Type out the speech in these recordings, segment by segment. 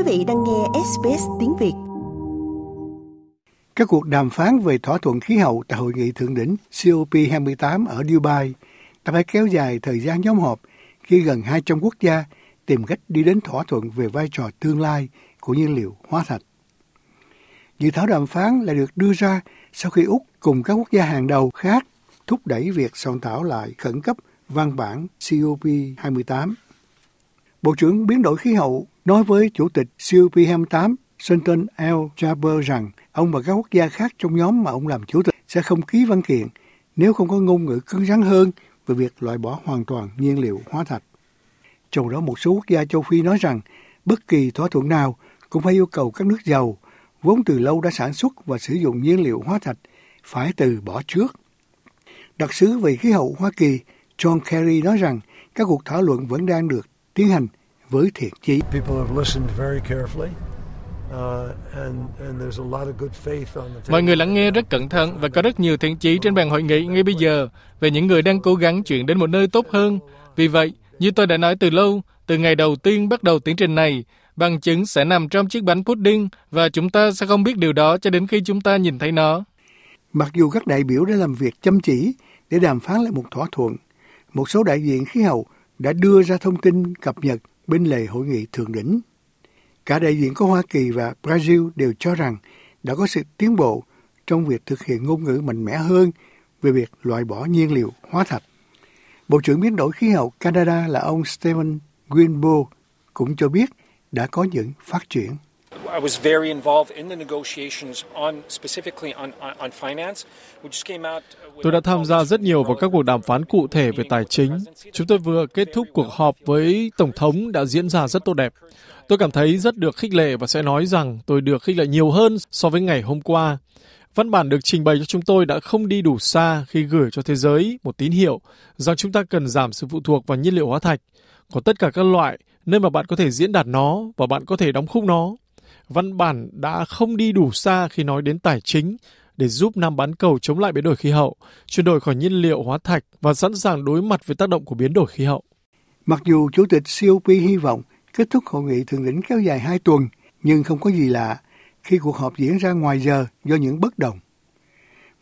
Quý vị đang nghe SBS tiếng Việt. Các cuộc đàm phán về thỏa thuận khí hậu tại hội nghị thượng đỉnh COP28 ở Dubai đã phải kéo dài thời gian nhóm họp khi gần 200 quốc gia tìm cách đi đến thỏa thuận về vai trò tương lai của nhiên liệu hóa thạch. Dự thảo đàm phán lại được đưa ra sau khi Úc cùng các quốc gia hàng đầu khác thúc đẩy việc soạn thảo lại khẩn cấp văn bản COP28. Bộ trưởng biến đổi khí hậu nói với Chủ tịch COP28 Sultan El Jaber rằng ông và các quốc gia khác trong nhóm mà ông làm chủ tịch sẽ không ký văn kiện nếu không có ngôn ngữ cứng rắn hơn về việc loại bỏ hoàn toàn nhiên liệu hóa thạch. Trong đó một số quốc gia châu Phi nói rằng bất kỳ thỏa thuận nào cũng phải yêu cầu các nước giàu vốn từ lâu đã sản xuất và sử dụng nhiên liệu hóa thạch phải từ bỏ trước. Đặc sứ về khí hậu Hoa Kỳ John Kerry nói rằng các cuộc thảo luận vẫn đang được tiến hành với thiện chí. Mọi người lắng nghe rất cẩn thận và có rất nhiều thiện chí trên bàn hội nghị ngay bây giờ về những người đang cố gắng chuyển đến một nơi tốt hơn. Vì vậy, như tôi đã nói từ lâu, từ ngày đầu tiên bắt đầu tiến trình này, bằng chứng sẽ nằm trong chiếc bánh pudding và chúng ta sẽ không biết điều đó cho đến khi chúng ta nhìn thấy nó. Mặc dù các đại biểu đã làm việc chăm chỉ để đàm phán lại một thỏa thuận, một số đại diện khí hậu đã đưa ra thông tin cập nhật bên lề hội nghị thượng đỉnh. Cả đại diện của Hoa Kỳ và Brazil đều cho rằng đã có sự tiến bộ trong việc thực hiện ngôn ngữ mạnh mẽ hơn về việc loại bỏ nhiên liệu hóa thạch. Bộ trưởng biến đổi khí hậu Canada là ông Stephen Guilbeault cũng cho biết đã có những phát triển. I was very involved in the negotiations on specifically on on finance. which came out uh, Tôi đã tham gia rất nhiều vào các cuộc đàm phán cụ thể về tài chính. Chúng tôi vừa kết thúc cuộc họp với tổng thống đã diễn ra rất tốt đẹp. Tôi cảm thấy rất được khích lệ và sẽ nói rằng tôi được khích lệ nhiều hơn so với ngày hôm qua. Văn bản được trình bày cho chúng tôi đã không đi đủ xa khi gửi cho thế giới một tín hiệu rằng chúng ta cần giảm sự phụ thuộc vào nhiên liệu hóa thạch, có tất cả các loại nơi mà bạn có thể diễn đạt nó và bạn có thể đóng khung nó văn bản đã không đi đủ xa khi nói đến tài chính để giúp Nam bán cầu chống lại biến đổi khí hậu, chuyển đổi khỏi nhiên liệu hóa thạch và sẵn sàng đối mặt với tác động của biến đổi khí hậu. Mặc dù Chủ tịch COP hy vọng kết thúc hội nghị thượng đỉnh kéo dài hai tuần, nhưng không có gì lạ khi cuộc họp diễn ra ngoài giờ do những bất đồng.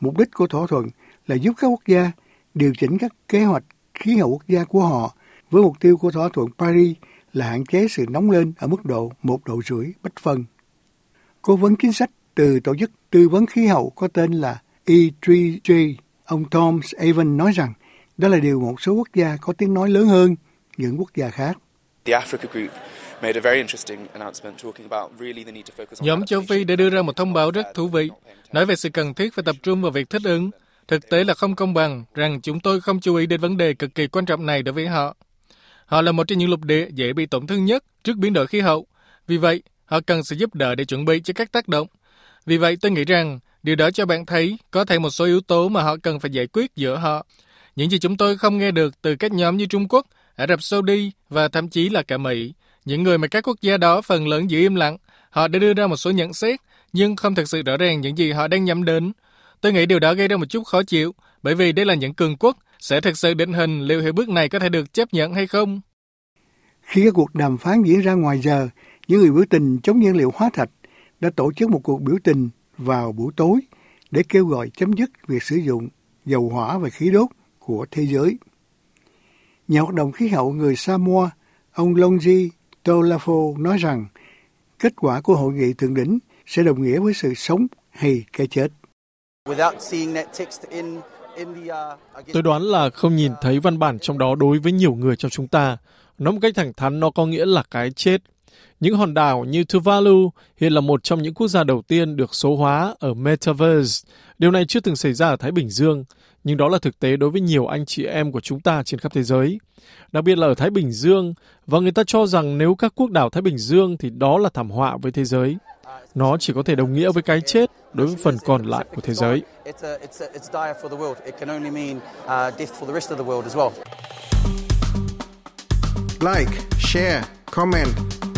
Mục đích của thỏa thuận là giúp các quốc gia điều chỉnh các kế hoạch khí hậu quốc gia của họ với mục tiêu của thỏa thuận Paris là hạn chế sự nóng lên ở mức độ một độ rưỡi bách phân. Cố vấn chính sách từ tổ chức tư vấn khí hậu có tên là E3J, ông Tom Avon nói rằng đó là điều một số quốc gia có tiếng nói lớn hơn những quốc gia khác. Nhóm châu Phi đã đưa ra một thông báo rất thú vị, nói về sự cần thiết phải tập trung vào việc thích ứng. Thực tế là không công bằng rằng chúng tôi không chú ý đến vấn đề cực kỳ quan trọng này đối với họ. Họ là một trong những lục địa dễ bị tổn thương nhất trước biến đổi khí hậu. Vì vậy, họ cần sự giúp đỡ để chuẩn bị cho các tác động. Vì vậy, tôi nghĩ rằng điều đó cho bạn thấy có thể một số yếu tố mà họ cần phải giải quyết giữa họ. Những gì chúng tôi không nghe được từ các nhóm như Trung Quốc, Ả Rập Saudi và thậm chí là cả Mỹ. Những người mà các quốc gia đó phần lớn giữ im lặng, họ đã đưa ra một số nhận xét, nhưng không thực sự rõ ràng những gì họ đang nhắm đến. Tôi nghĩ điều đó gây ra một chút khó chịu, bởi vì đây là những cường quốc sẽ thực sự định hình liệu hiệp bước này có thể được chấp nhận hay không. Khi các cuộc đàm phán diễn ra ngoài giờ, những người biểu tình chống nhiên liệu hóa thạch đã tổ chức một cuộc biểu tình vào buổi tối để kêu gọi chấm dứt việc sử dụng dầu hỏa và khí đốt của thế giới. Nhà hoạt động khí hậu người Samoa, ông Longji Tolafo nói rằng kết quả của hội nghị thượng đỉnh sẽ đồng nghĩa với sự sống hay cái chết. Tôi đoán là không nhìn thấy văn bản trong đó đối với nhiều người trong chúng ta. Nói một cách thẳng thắn nó có nghĩa là cái chết. Những hòn đảo như Tuvalu hiện là một trong những quốc gia đầu tiên được số hóa ở Metaverse. Điều này chưa từng xảy ra ở Thái Bình Dương, nhưng đó là thực tế đối với nhiều anh chị em của chúng ta trên khắp thế giới. Đặc biệt là ở Thái Bình Dương, và người ta cho rằng nếu các quốc đảo Thái Bình Dương thì đó là thảm họa với thế giới. Nó chỉ có thể đồng nghĩa với cái chết đối với phần còn lại của thế giới. Like, share, comment.